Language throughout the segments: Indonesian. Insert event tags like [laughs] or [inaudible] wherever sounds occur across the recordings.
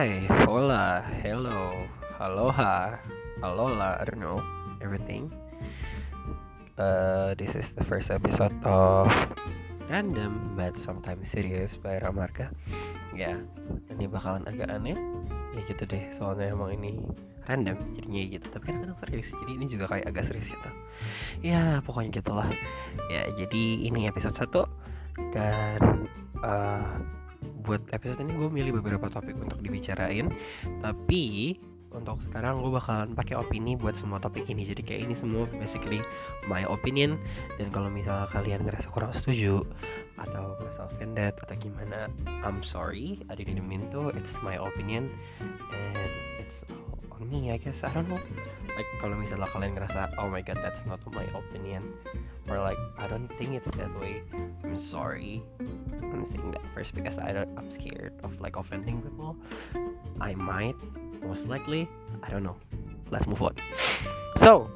Hi, hola, hello, aloha, alola, I don't know, everything. Uh, this is the first episode of Random but sometimes serious by Ramarka. Ya, ini bakalan agak aneh. Ya gitu deh, soalnya emang ini random jadinya gitu. Tapi kan kadang serius, jadi ini juga kayak agak serius gitu. Ya, pokoknya gitulah. Ya, jadi ini episode 1 dan uh, buat episode ini gue milih beberapa topik untuk dibicarain. Tapi untuk sekarang gue bakalan pakai opini buat semua topik ini. Jadi kayak ini semua basically my opinion. Dan kalau misalnya kalian ngerasa kurang setuju atau ngerasa offended atau gimana I'm sorry. I didn't mean to it's my opinion and it's me I guess I don't know like kalau misalnya kalian ngerasa oh my god that's not my opinion or like I don't think it's that way I'm sorry I'm saying that first because I don't, I'm scared of like offending people. I might, most likely. I don't know. Let's move on. So,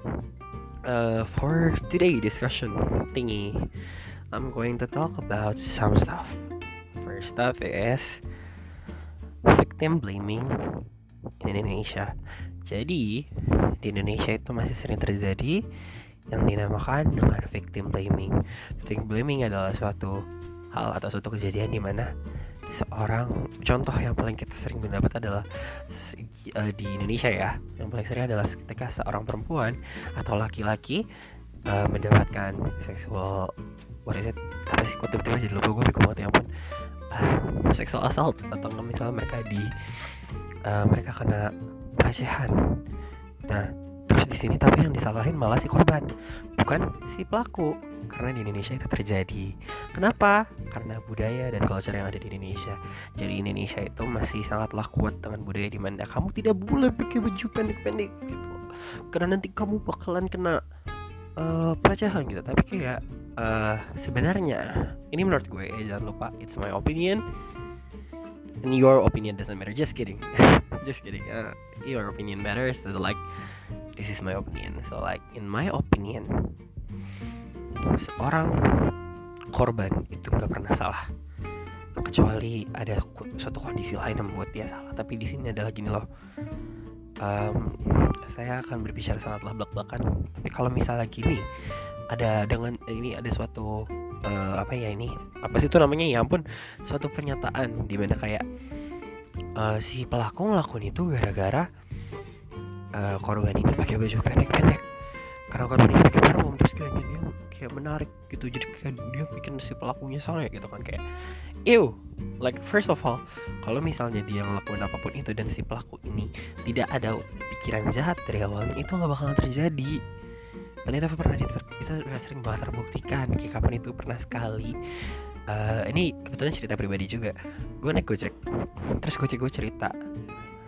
uh, for today discussion thingy, I'm going to talk about some stuff. First stuff is victim blaming in Indonesia. Jadi di Indonesia itu masih sering terjadi yang dinamakan dengan victim blaming. Victim blaming adalah suatu hal atau suatu kejadian di mana seorang contoh yang paling kita sering mendapat adalah uh, di Indonesia ya yang paling sering adalah ketika seorang perempuan atau laki-laki uh, mendapatkan seksual what is it apa sih kok tiba-tiba jadi lupa gue bingung banget ya ampun uh, sexual assault atau misalnya mereka di uh, mereka kena pelecehan nah terus di sini tapi yang disalahin malah si korban bukan si pelaku karena di Indonesia itu terjadi. Kenapa? Karena budaya dan culture yang ada di Indonesia. Jadi Indonesia itu masih sangatlah kuat dengan budaya di mana kamu tidak boleh pakai baju pendek-pendek gitu. Karena nanti kamu bakalan kena uh, pelecehan gitu. Tapi kayak uh, sebenarnya ini menurut gue ya jangan lupa it's my opinion and your opinion doesn't matter. Just kidding. [laughs] Just kidding. Uh, your opinion matters. So like this is my opinion. So like in my opinion seorang korban itu nggak pernah salah kecuali ada suatu kondisi lain yang membuat dia salah tapi di sini adalah gini loh um, saya akan berbicara sangatlah belak-belakan tapi kalau misalnya gini ada dengan ini ada suatu uh, apa ya ini? Apa sih itu namanya? Ya ampun suatu pernyataan di mana kayak uh, si pelaku ngelakuin itu gara-gara uh, korban ini pakai baju pendek-pendek. Karena korban ini pakai parfum terus kayaknya dia kayak menarik gitu. Jadi kayak dia bikin si pelakunya sange gitu kan kayak ew like first of all kalau misalnya dia ngelakuin apa pun itu dan si pelaku ini tidak ada pikiran jahat dari awalnya itu nggak bakalan terjadi dan itu pernah itu udah sering banget terbuktikan kayak kapan itu pernah sekali. Uh, ini kebetulan cerita pribadi juga. Gue naik gojek. Terus gojek gue cerita.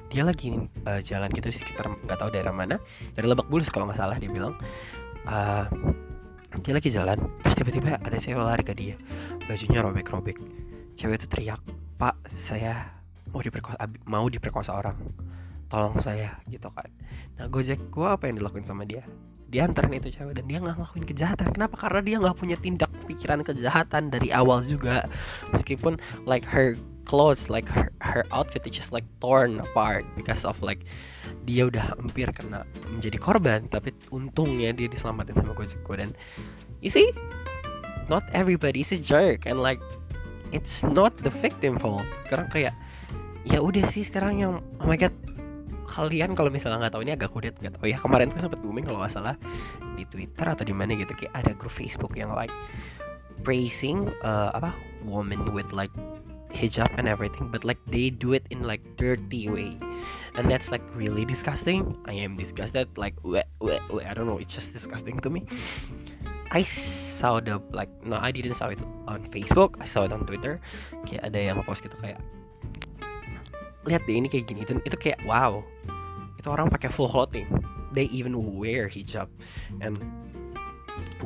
Dia lagi uh, jalan gitu sekitar nggak tahu daerah mana dari Lebak Bulus kalau nggak salah dia bilang. Uh, dia lagi jalan terus tiba-tiba ada cewek lari ke dia. Bajunya robek-robek. Cewek itu teriak pak saya mau diperkosa mau diperkosa orang. Tolong saya gitu kan. Nah gojek gua apa yang dilakuin sama dia dia anterin itu cewek dan dia nggak ngelakuin kejahatan. Kenapa? Karena dia nggak punya tindak pikiran kejahatan dari awal juga. Meskipun like her clothes like her, her outfit is just like torn apart because of like dia udah hampir kena menjadi korban tapi untungnya dia diselamatin sama gue dan you see not everybody is a jerk and like it's not the victim fault. Karena kayak ya udah sih sekarang yang oh my god kalian kalau misalnya nggak tahu ini agak kudet nggak tahu ya. Kemarin tuh sempat booming kalau salah di Twitter atau di mana gitu kayak ada grup Facebook yang like praising uh, apa woman with like hijab and everything but like they do it in like dirty way. And that's like really disgusting. I am disgusted like weh, weh, i don't know it's just disgusting to me. I saw the like no i didn't saw it on facebook i saw it on twitter. Kayak ada yang post gitu kayak lihat deh ini kayak gini. Dan itu kayak wow itu orang pakai full clothing. They even wear hijab. And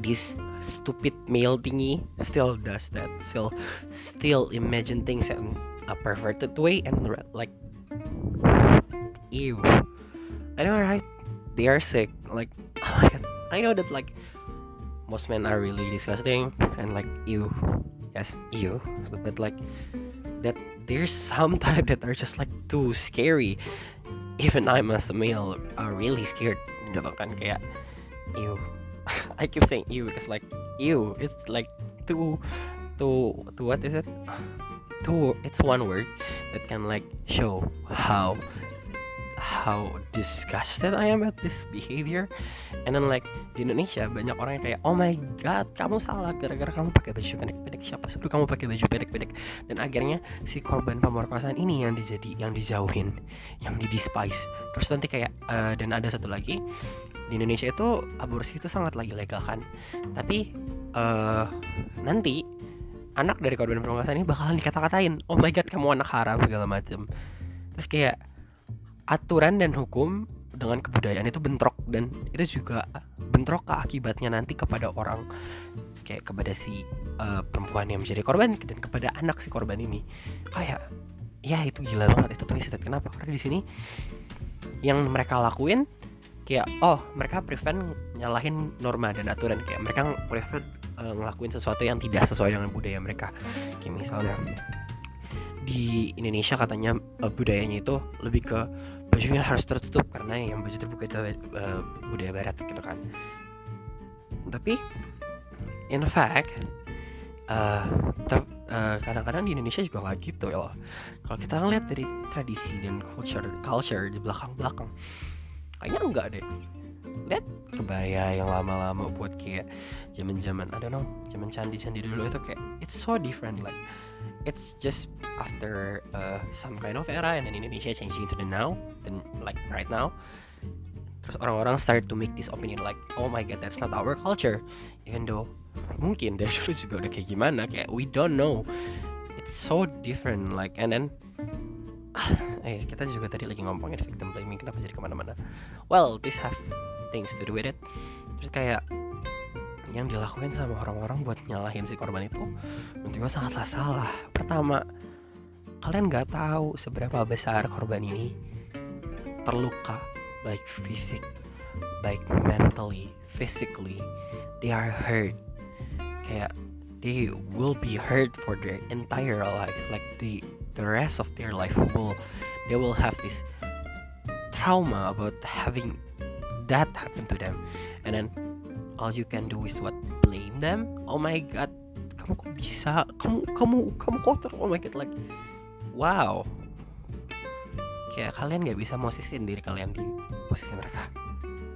this stupid male thingy still does that. Still still imagine things in a perverted way and like ew. I know right? They are sick. Like oh [laughs] I know that like most men are really disgusting and like ew. Yes ew. But like that there's some [laughs] type that are just like too scary even I'm as a male are really scared gitu kan kayak ew I keep saying ew because like ew it's like too too too what is it? Too it's one word that can like show how how disgusted I am at this behavior. And then like di Indonesia banyak orang yang kayak oh my god kamu salah gara-gara kamu pakai baju pendek-pendek. Siapa suruh kamu pakai baju pendek-pendek? Dan akhirnya si korban pemerkosaan ini yang dijadi yang dijauhin yang di despise. Terus nanti kayak uh, dan ada satu lagi di Indonesia itu aborsi itu sangat lagi legal kan. Tapi uh, nanti anak dari korban pemerkosaan ini bakalan dikata-katain oh my god kamu anak haram segala macam terus kayak aturan dan hukum dengan kebudayaan itu bentrok dan itu juga bentrok ke akibatnya nanti kepada orang kayak kepada si uh, perempuan yang menjadi korban dan kepada anak si korban ini. Kayak ya itu gila banget itu twisted kenapa? Karena di sini yang mereka lakuin kayak oh mereka prevent nyalahin norma dan aturan. Kayak mereka prevent uh, ngelakuin sesuatu yang tidak sesuai dengan budaya mereka. Kayak misalnya di Indonesia katanya uh, budayanya itu lebih ke bajunya harus tertutup karena yang baju terbuka itu uh, budaya barat gitu kan. Tapi in fact uh, uh, kadang-kadang di Indonesia juga nggak gitu loh. Kalau kita ngeliat dari tradisi dan culture culture di belakang-belakang kayaknya enggak deh lihat kebaya yang lama-lama buat kayak zaman-zaman I don't know zaman candi-candi dulu itu kayak it's so different like it's just after uh, some kind of era and then Indonesia changing to the now then like right now. Terus orang-orang start to make this opinion like oh my god that's not our culture. Even though mungkin dari [laughs] dulu juga udah kayak gimana kayak we don't know. It's so different like and then [sighs] eh kita juga tadi lagi ngomongin victim blaming kenapa jadi ke mana-mana? Well this have things to do with it. Terus kayak yang dilakukan sama orang-orang buat nyalahin si korban itu menurut gue sangatlah salah. Pertama kalian nggak tahu seberapa besar korban ini terluka baik fisik baik mentally physically. They are hurt. Kayak they will be hurt for their entire life. Like the the rest of their life will they will have this trauma about having that happen to them. And then all you can do is what? Blame them? Oh my god. Kamu kok bisa? Kamu kamu kamu kotor. Oh my god like wow. Kayak kalian nggak bisa posisiin diri kalian di posisi mereka.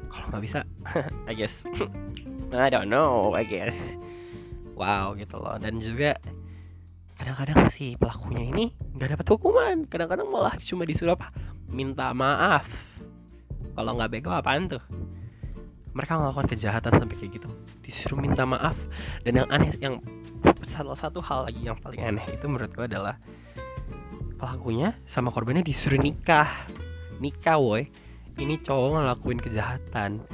Kalau nggak bisa [laughs] I guess. [laughs] I don't know I guess. Wow gitu loh. Dan juga kadang-kadang si pelakunya ini nggak dapat hukuman. Kadang-kadang malah cuma disuruh apa? Minta maaf kalau nggak bego apaan tuh? Mereka melakukan kejahatan sampai kayak gitu. Disuruh minta maaf. Dan yang aneh yang salah satu hal lagi yang paling aneh itu menurut gue adalah pelakunya sama korbannya disuruh nikah. Nikah woi. Ini cowok ngelakuin kejahatan.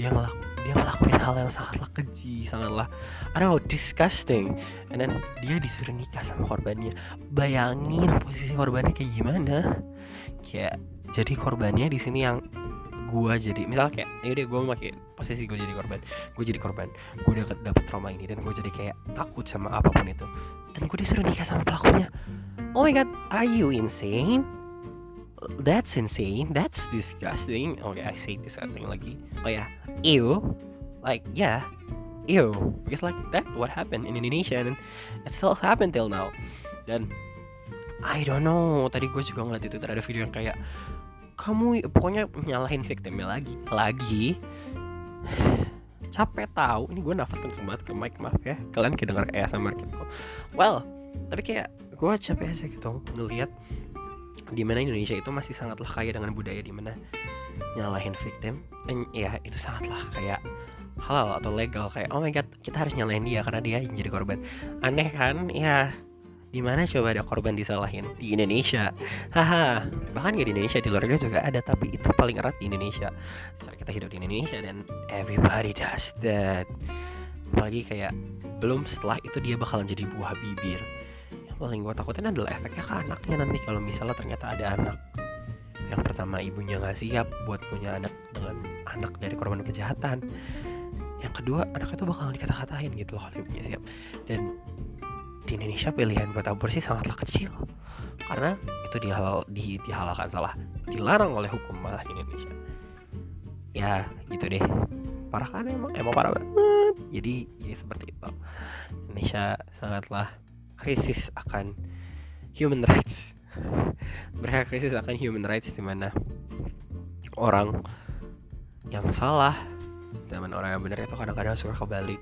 Dia ngelak dia ngelakuin hal yang sangatlah keji sangatlah I don't know disgusting. And then dia disuruh nikah sama korbannya. Bayangin posisi korbannya kayak gimana? Kayak jadi korbannya di sini yang gue jadi misal kayak yaudah gue pakai posisi gue jadi korban gue jadi korban gue udah dapet trauma ini dan gue jadi kayak takut sama apa pun itu. Dan gue disuruh nikah sama pelakunya. Oh my god are you insane? That's insane that's disgusting. Okay I say disgusting lagi. Oh ya yeah. ew. Like yeah ew. Because like that what happened in Indonesia and it still happen till now. Dan I don't know. Tadi gue juga ngeliat itu ada video yang kayak kamu pokoknya nyalahin victimnya lagi lagi. Capek tahu ini gue nafas kenceng banget ke mic maaf ya. Kalian kayak denger ASMR gitu. Well tapi kayak gue capek aja gitu ngelihat di mana Indonesia itu masih sangatlah kaya dengan budaya di mana nyalahin victim dan ya itu sangatlah kayak halal atau legal kayak oh my god kita harus nyalahin dia karena dia yang jadi korban. Aneh kan? Ya di mana coba ada korban disalahin? Di Indonesia. Haha bahkan gak di Indonesia di luar negeri juga ada tapi itu paling erat di Indonesia. Saat kita hidup di Indonesia dan everybody does that. Apalagi kayak belum setelah itu dia bakalan jadi buah bibir. Yang paling gue takutin adalah efeknya ke anaknya nanti kalau misalnya ternyata ada anak. Yang pertama ibunya nggak siap buat punya anak dengan anak dari korban kejahatan. Yang kedua anaknya tuh bakal dikata-katain gitu loh kalau ibunya siap. Dan di Indonesia pilihan buat aborsi sangatlah kecil. Karena itu dihalal di dihalalkan salah. Dilarang oleh hukum malah di Indonesia. Ya gitu deh. Parah kan emang emang parah banget. Jadi jadi seperti itu. Indonesia sangatlah krisis akan human rights. [laughs] Mereka krisis akan human rights di mana orang yang salah dan orang yang benar itu kadang-kadang suka kebalik.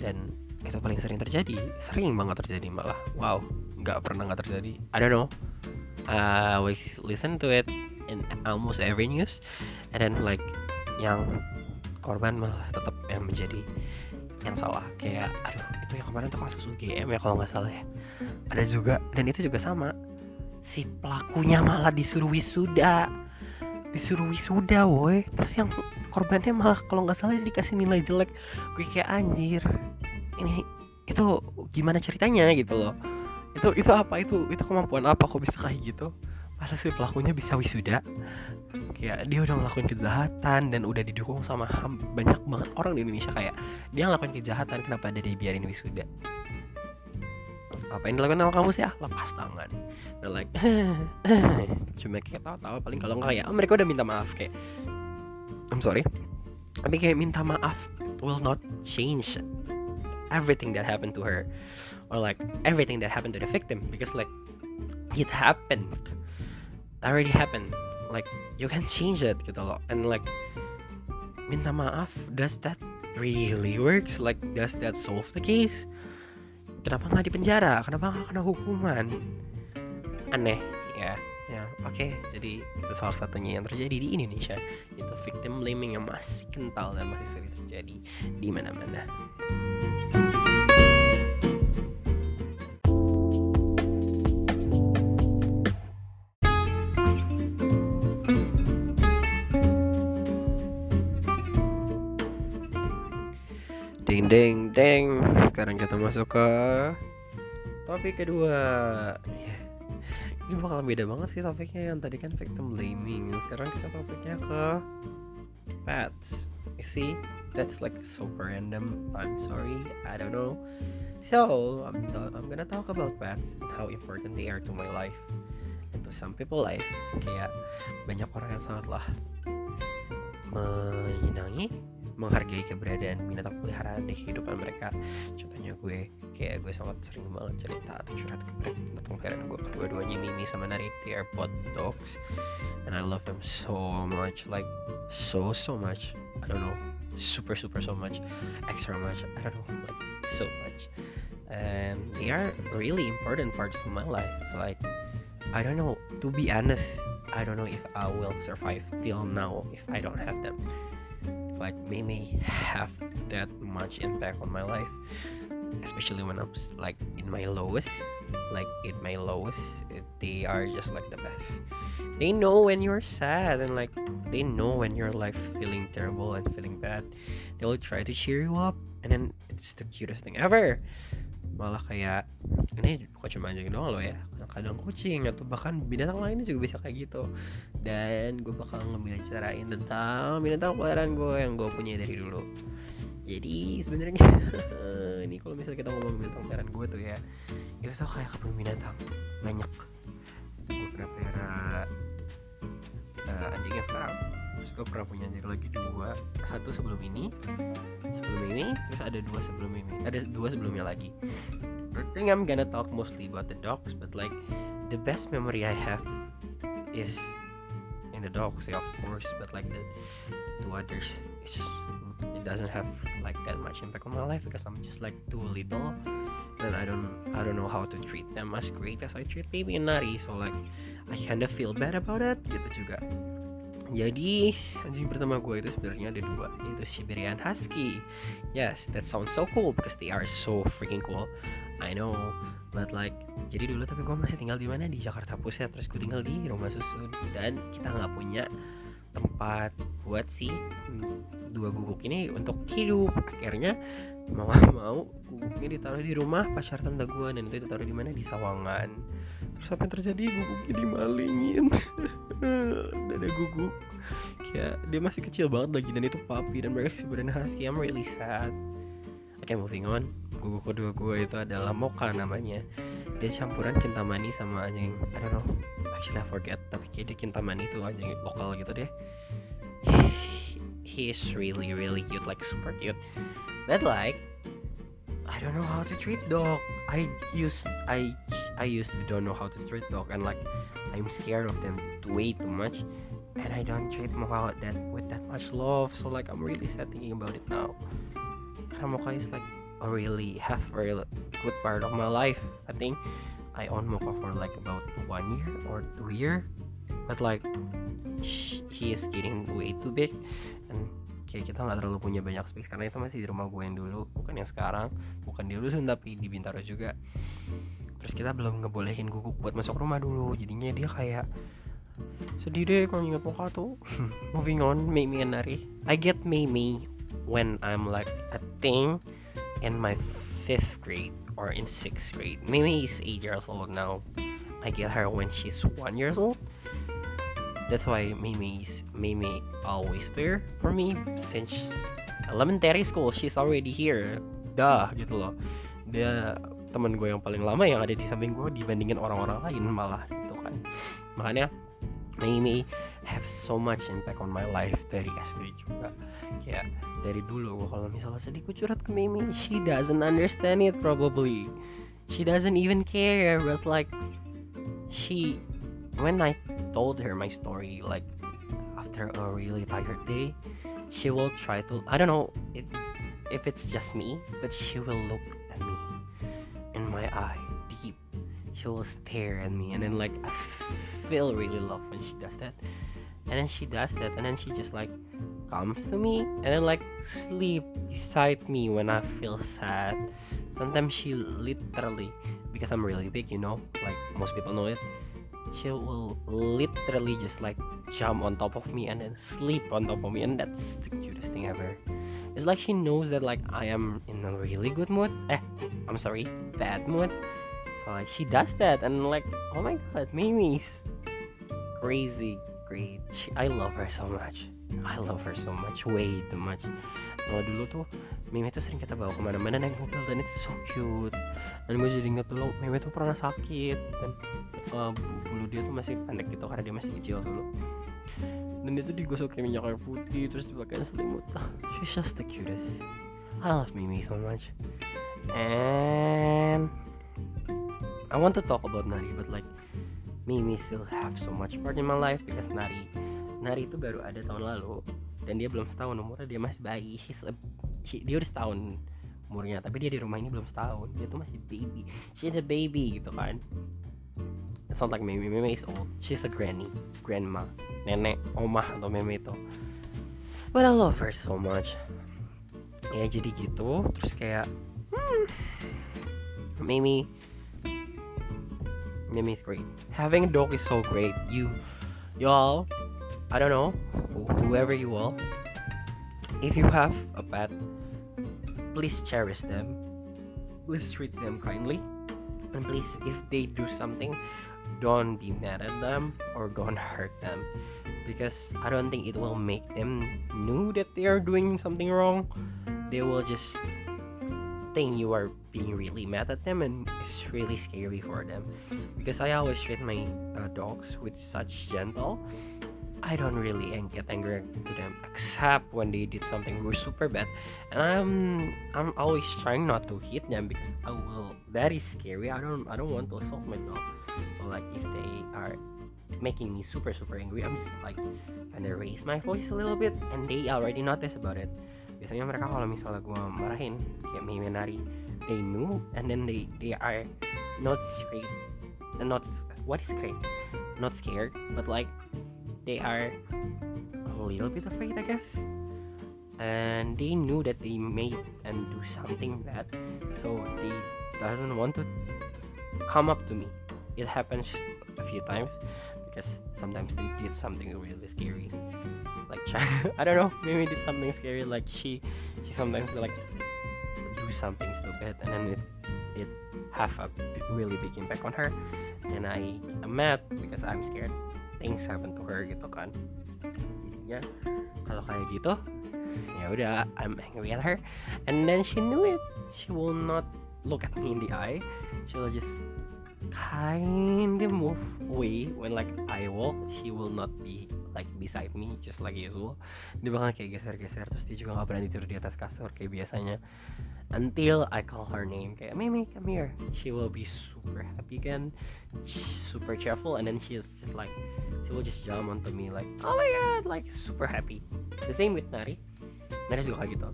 Dan itu paling sering terjadi. Sering banget terjadi malah. Wow nggak pernah nggak terjadi. I don't know. Uh, we listen to it in almost every news. And then like yang korban malah tetap yang menjadi yang salah. Kayak aduh itu yang kemarin tuh kasus UGM ya kalau nggak salah ya. Ada juga dan itu juga sama. Si pelakunya malah disuruh wisuda. Disuruh wisuda woi. Terus yang korbannya malah kalau nggak salah dikasih nilai jelek. Gue kayak anjir ini itu gimana ceritanya gitu loh. Itu itu apa? Itu itu kemampuan apa kok bisa kayak gitu? Masa sih pelakunya bisa wisuda? Kayak dia udah ngelakuin kejahatan dan udah didukung sama banyak banget orang di Indonesia. Kayak dia ngelakuin kejahatan kenapa dia dibiarin wisuda? Apa yang dilakukan sama kamu sih? Ah lepas tangan. Dan like [laughs] cuma kayak tahu-tahu paling kalau nggak ya oh, mereka udah minta maaf kayak I'm sorry. Tapi kayak minta maaf will not change everything that happened to her or like everything that happened to the victim because like it happened. Already happened. Like you can change it gitu loh. And like minta maaf does that really works? Like does that solve the case? Kenapa nggak dipenjara? Kenapa nggak kena hukuman? Aneh ya. Ya oke. Okay. jadi itu salah satunya yang terjadi di Indonesia. Itu victim blaming yang masih kental dan masih sering terjadi di mana-mana Ding ding ding. Sekarang kita masuk ke topik kedua. Yeah. Ini bakal beda banget sih topiknya yang tadi kan victim blaming. Sekarang kita topiknya ke pets. You see, that's like super random. I'm sorry, I don't know. So I'm I'm gonna talk about pets and how important they are to my life and to some people life. Kayak banyak orang yang sangatlah menyenangi menghargai keberadaan binatang peliharaan di kehidupan mereka. Contohnya gue kayak gue sangat sering banget cerita atau curhat ke binatang peliharaan gue kedua-duanya Mimi sama Nari they are dogs. And I love them so much like so so much. I don't know super super so much. Extra much I don't know like so much. And they are really important parts of my life like I don't know to be honest I don't know if I will survive till now if I don't have them like maybe have that much impact on my life especially when i'm like in my lowest like in my lowest they are just like the best. They know when you're sad and like they know when you're like feeling terrible and feeling bad. They will try to cheer you up and then it's the cutest thing ever. Malah kayak ini kok cuma doang loh eh? ya kadang kucing atau bahkan binatang lainnya juga bisa kayak gitu. Dan gue bakal ngambil cerain tentang binatang peliharaan gue yang gue punya dari dulu. Jadi sebenarnya [laughs] ini kalau misalnya kita ngomong binatang peliharaan gue tuh ya itu tuh kayak kebun binatang banyak. Gue pernah pelihara uh, anjingnya sekarang terus gue pernah punya anjing lagi dua satu sebelum ini sebelum ini terus ada dua sebelum ini ada dua sebelumnya lagi I think I'm gonna talk mostly about the dogs but like the best memory I have is in the dogs yeah, of course but like the, two others it doesn't have like that much impact on my life because I'm just like too little and I don't I don't know how to treat them as great as I treat baby and Nari so like I kind of feel bad about it. Gitu juga jadi anjing pertama gue itu sebenarnya ada dua yaitu Siberian Husky. Yes that sounds so cool because they are so freaking cool I know but like jadi dulu tapi gue masih tinggal di mana? Di Jakarta Pusat terus gue tinggal di rumah susun. Dan kita nggak punya tempat buat si dua guguk ini untuk hidup. Akhirnya mau mau guguknya ditaruh di rumah pacar tante gue dan itu ditaruh di mana? Di Sawangan. Terus apa yang terjadi? Guguknya dimalingin. [laughs] Ada guguk. Kayak dia masih kecil banget lagi dan itu papi dan mereka sebenarnya husky. I'm really sad Oke okay, moving on. Gugu kedua gue itu adalah Mocha namanya. Dia campuran kintamani sama anjing. I don't know. Actually I forget. Tapi kayak dia kintamani itu anjing lokal gitu deh. He is really really cute. Like super cute. But like I don't know how to treat dog. I used I I used to don't know how to treat dog. And like I'm scared of them way too much. And I don't treat Mocha that with that much love. So like I'm really sad thinking about it now Mocha is like a really a really good part of my life. I think I own Mocha for like about one year or two year. But like he is getting way too big. And kayak kita nggak terlalu punya banyak space karena itu masih di rumah gue yang dulu bukan yang sekarang bukan di Rusun tapi di Bintaro juga. Terus kita belum ngebolehin guguk buat masuk rumah dulu. Jadinya dia kayak sedih deh kalau ingat Mocha tuh. [laughs] Moving on Mimi and Nari. I get Mimi when I'm like a thing in my fifth grade or in sixth grade. Mimi is eight years old now. I get her when she's one years old. That's why Mimi's Mimi always there for me since elementary school. She's already here. Dah gitu loh. Dia teman gue yang paling lama yang ada di samping gue dibandingin orang-orang lain malah gitu kan. Makanya Mimi have so much impact on my life dari SD juga kayak dari dulu. Kalau misalnya sedih curhat ke Mimi. She doesn't understand it probably. She doesn't even care but like she when I told her my story like after a really tired day she will try to I don't know it, if it's just me but she will look at me in my eye deep. She will stare at me and then like I feel really love when she does that. And then she does that and then she just like comes to me and then like sleep beside me when I feel sad. Sometimes she literally because I'm really big you know like most people know it she will literally just like jump on top of me and then sleep on top of me and that's the cutest thing ever. It's like she knows that like I am in a really good mood. Eh I'm sorry bad mood. So like she does that and like oh my god Mimi's crazy great. She, I love her so much I love her so much way too much. Kalau dulu tuh Mimi tuh sering kita bawa ke mana-mana naik mobil dan itu so cute. Dan gue jadi inget dulu Mimi tuh pernah sakit. Dan uh, bulu dia tuh masih pendek gitu karena dia masih kecil dulu. Dan itu digosoknya minyak kayu putih terus dipakai selimut. [laughs] She's just the cutest. I love Mimi so much. And I want to talk about Nari but like Mimi still have so much part in my life because Nari Nari itu baru ada tahun lalu dan dia belum setahun umurnya dia masih bayi. She's a, she, dia udah setahun umurnya tapi dia di rumah ini belum setahun. Dia tuh masih baby. She's a baby gitu kan. It's not like Mimi. Mimi is old. She's a granny grandma nenek omah atau Mimi itu. But I love her so much. Ya jadi gitu. Terus kayak hmm, Mimi Mimi is great. Having a dog is so great. You, y'all, I don't know, whoever you all, if you have a pet, please cherish them. Please treat them kindly. And please, if they do something, don't be mad at them or don't hurt them. Because I don't think it will make them know that they are doing something wrong. They will just think you are being really mad at them and it's really scary for them because i always treat my uh, dogs with such gentle i don't really get angry to them except when they did something super bad. And i'm i'm always trying not to hit them because oh, i will that is scary. I don't i don't want to assault my dog. So like if they are making me super super angry i'm just like kind of raise my voice a little bit and they already notice about it. Biasanya mereka kalau misalnya gue marahin kayak they knew and then they they are not scared not what is scared not scared but like they are a little bit afraid I guess. And they knew that they made and do something bad so they doesn't want to come up to me. It happens a few times because sometimes they did something really scary like [laughs] I don't know maybe did something scary like she she sometimes like do something stupid and then it it have a really big impact on her. And I am mad because I'm scared things happen to her gitu kan. Jadinya kalau kayak gitu ya udah I'm angry at her. And then she knew it. She will not look at me in the eye. She will just kind of move away when like I walk. She will not be like beside me just like usual. Dia bakal kayak geser-geser terus dia juga gak berani tidur di atas kasur kayak biasanya. Until I call her name kayak Mimi come here. She will be super happy again. Super cheerful and then she is just like she will just jump onto me like oh my god like super happy the same with Nari Nari juga kayak gitu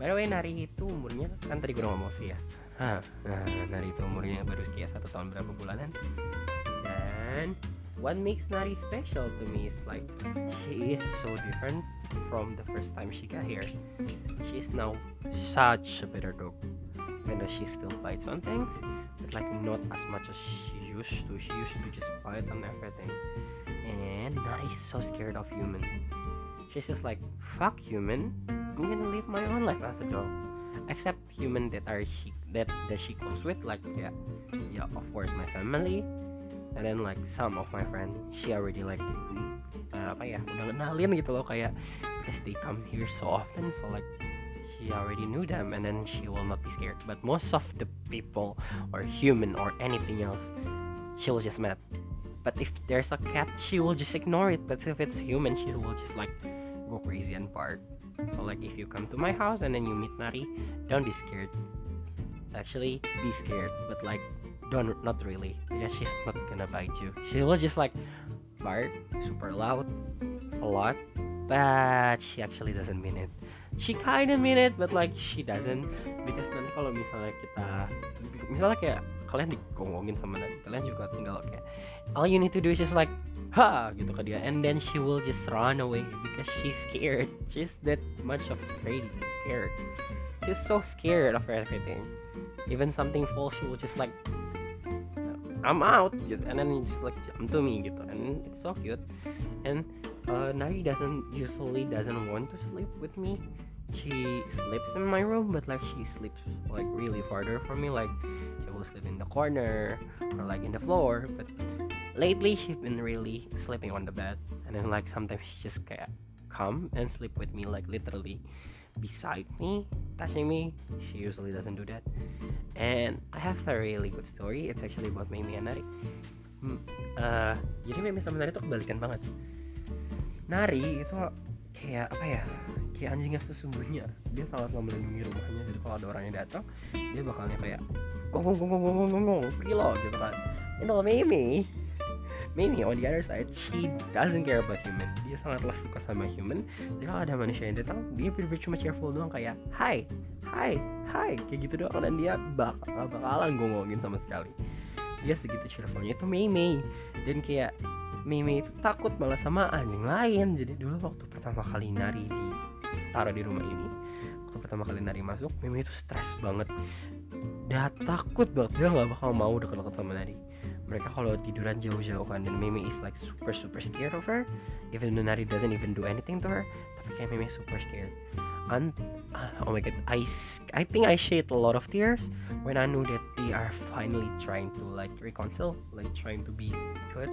by the way Nari itu umurnya kan tadi gue udah ngomong sih ya Hah, nah Nari itu umurnya baru kayak satu tahun berapa bulanan dan what makes Nari special to me is like she is so different from the first time she got here. She's now such a better dog. I know she still bites on things, but like not as much as she used to. She used to just bite on everything. And Nari is so scared of human. She's just like, fuck human. I'm gonna live my own life as a dog. Except human that are she that that she close with, like yeah, yeah, of course my family, and then like some of my friends she already like uh, apa ya udah kenalin gitu loh kayak because they come here so often so like she already knew them and then she will not be scared but most of the people or human or anything else she will just mad but if there's a cat she will just ignore it. But if it's human she will just like go crazy and bark. So like if you come to my house and then you meet Nari don't be scared. Actually be scared. But like don't not really. Because she's not gonna bite you. She will just like bark super loud a lot. But she actually doesn't mean it. She kinda mean it but like she doesn't. Because nanti kalau misalnya kita misalnya kayak kalian digongongin sama nanti kalian juga tinggal kayak all you need to do is just like ha gitu ke dia. And then she will just run away because she's scared. She's that much of afraid scared. She's so scared of everything. Even something falls she will just like I'm out gitu. And then just like jump to me gitu. And it's so cute. And uh, Nari doesn't usually doesn't want to sleep with me. She sleeps in my room but like she sleeps like really farther from me. Like she will sleep in the corner or like in the floor but lately she's been really sleeping on the bed and then like sometimes she just kayak come and sleep with me like literally beside me, touching me. She usually doesn't do that. And I have a really good story. It's actually about Mimi and Nari. Hmm, uh, jadi Mimi sama Nari tuh kebalikan banget. Nari itu kayak apa ya? Kayak anjing yang sesungguhnya. Dia sangat melindungi rumahnya. Jadi kalau ada orang yang datang, dia bakalnya kayak gong gong gong gong gong gong gong lo gitu kan. You know Mimi Mimi on the other side she doesn't care about human. Dia sangatlah suka sama human. Jadi kalau ada manusia yang datang dia bener-bener cuma cheerful doang kayak hi hi hi kayak gitu doang. Dan dia bakal bakalan ngomongin sama sekali. Dia segitu cheerfulnya. Itu Mimi dan kayak Mimi itu takut malah sama anjing lain. Jadi dulu waktu pertama kali nari di taruh di rumah ini waktu pertama kali nari masuk Mimi itu stres banget. Dia takut banget. Dia nggak bakal mau deket-deket sama nari mereka kalau tiduran jauh-jauh dan Mimi is like super super scared of her. Even though Nari doesn't even do anything to her tapi kayak Mimi super scared. And uh, oh my god I I think I shed a lot of tears when I knew that they are finally trying to like reconcile like trying to be good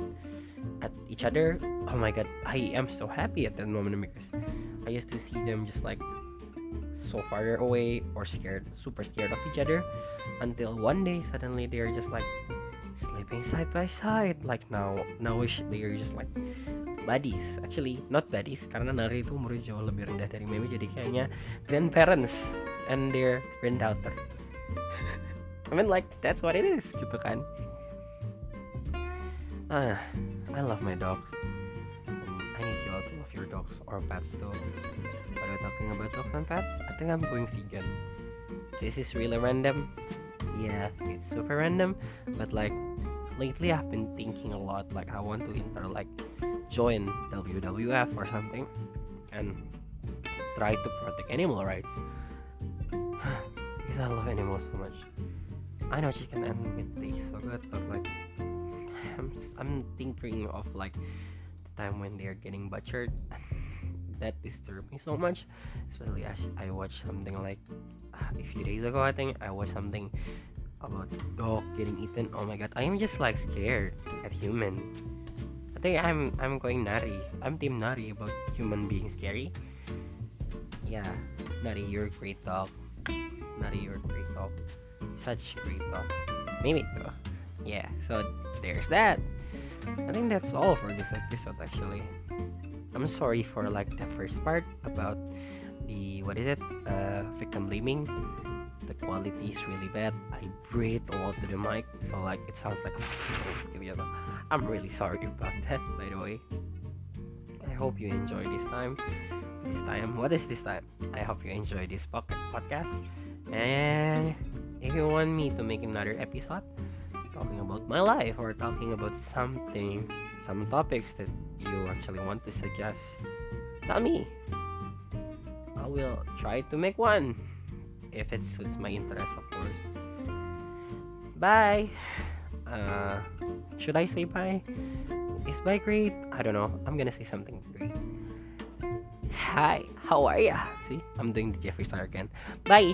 at each other. Oh my god I am so happy at that moment because I used to see them just like so far away or scared super scared of each other until one day suddenly they're just like sleeping side by side. Like now now they're just like buddies. Actually not buddies karena Nari itu umurnya jauh lebih rendah dari Mimi jadi kayaknya grandparents and their granddaughter. [laughs] I mean like that's what it is gitu kan. Ah I love my and I need you all to love your dogs or pets too but we're talking about dogs and pets? I think I'm going vegan this is really random. Yeah it's super random but like lately I've been thinking a lot like I want to enter like join WWF or something and try to protect animal rights [sighs] because I love animals so much. I know chicken and meat tastes so good, but like [sighs] I'm I'm thinking of like the time when they're getting butchered. [laughs] that disturbed me so much. Especially as I watched something like [sighs] a few days ago. I think I watched something about dog getting eaten. Oh my god, I'm just like scared at human. I think I'm I'm going nutty. I'm team nutty about human being scary. yeah, not a your great talk, not a your great talk, such great talk. Maybe though. Yeah, so there's that. I think that's all for this episode actually. I'm sorry for like the first part about the what is it? Uh, victim blaming. The quality is really bad. I breathe a lot to the mic, so like it sounds like [laughs] I'm really sorry about that by the way. I hope you enjoy this time. This time, what is this time? I hope you enjoy this podcast. And if you want me to make another episode, talking about my life or talking about something, some topics that you actually want to suggest, tell me. I will try to make one if it suits my interest, of course. Bye. Uh, should I say bye? Is bye great? I don't know. I'm gonna say something great. Hi, how are ya? See, I'm doing the Jeffree Star again. Bye.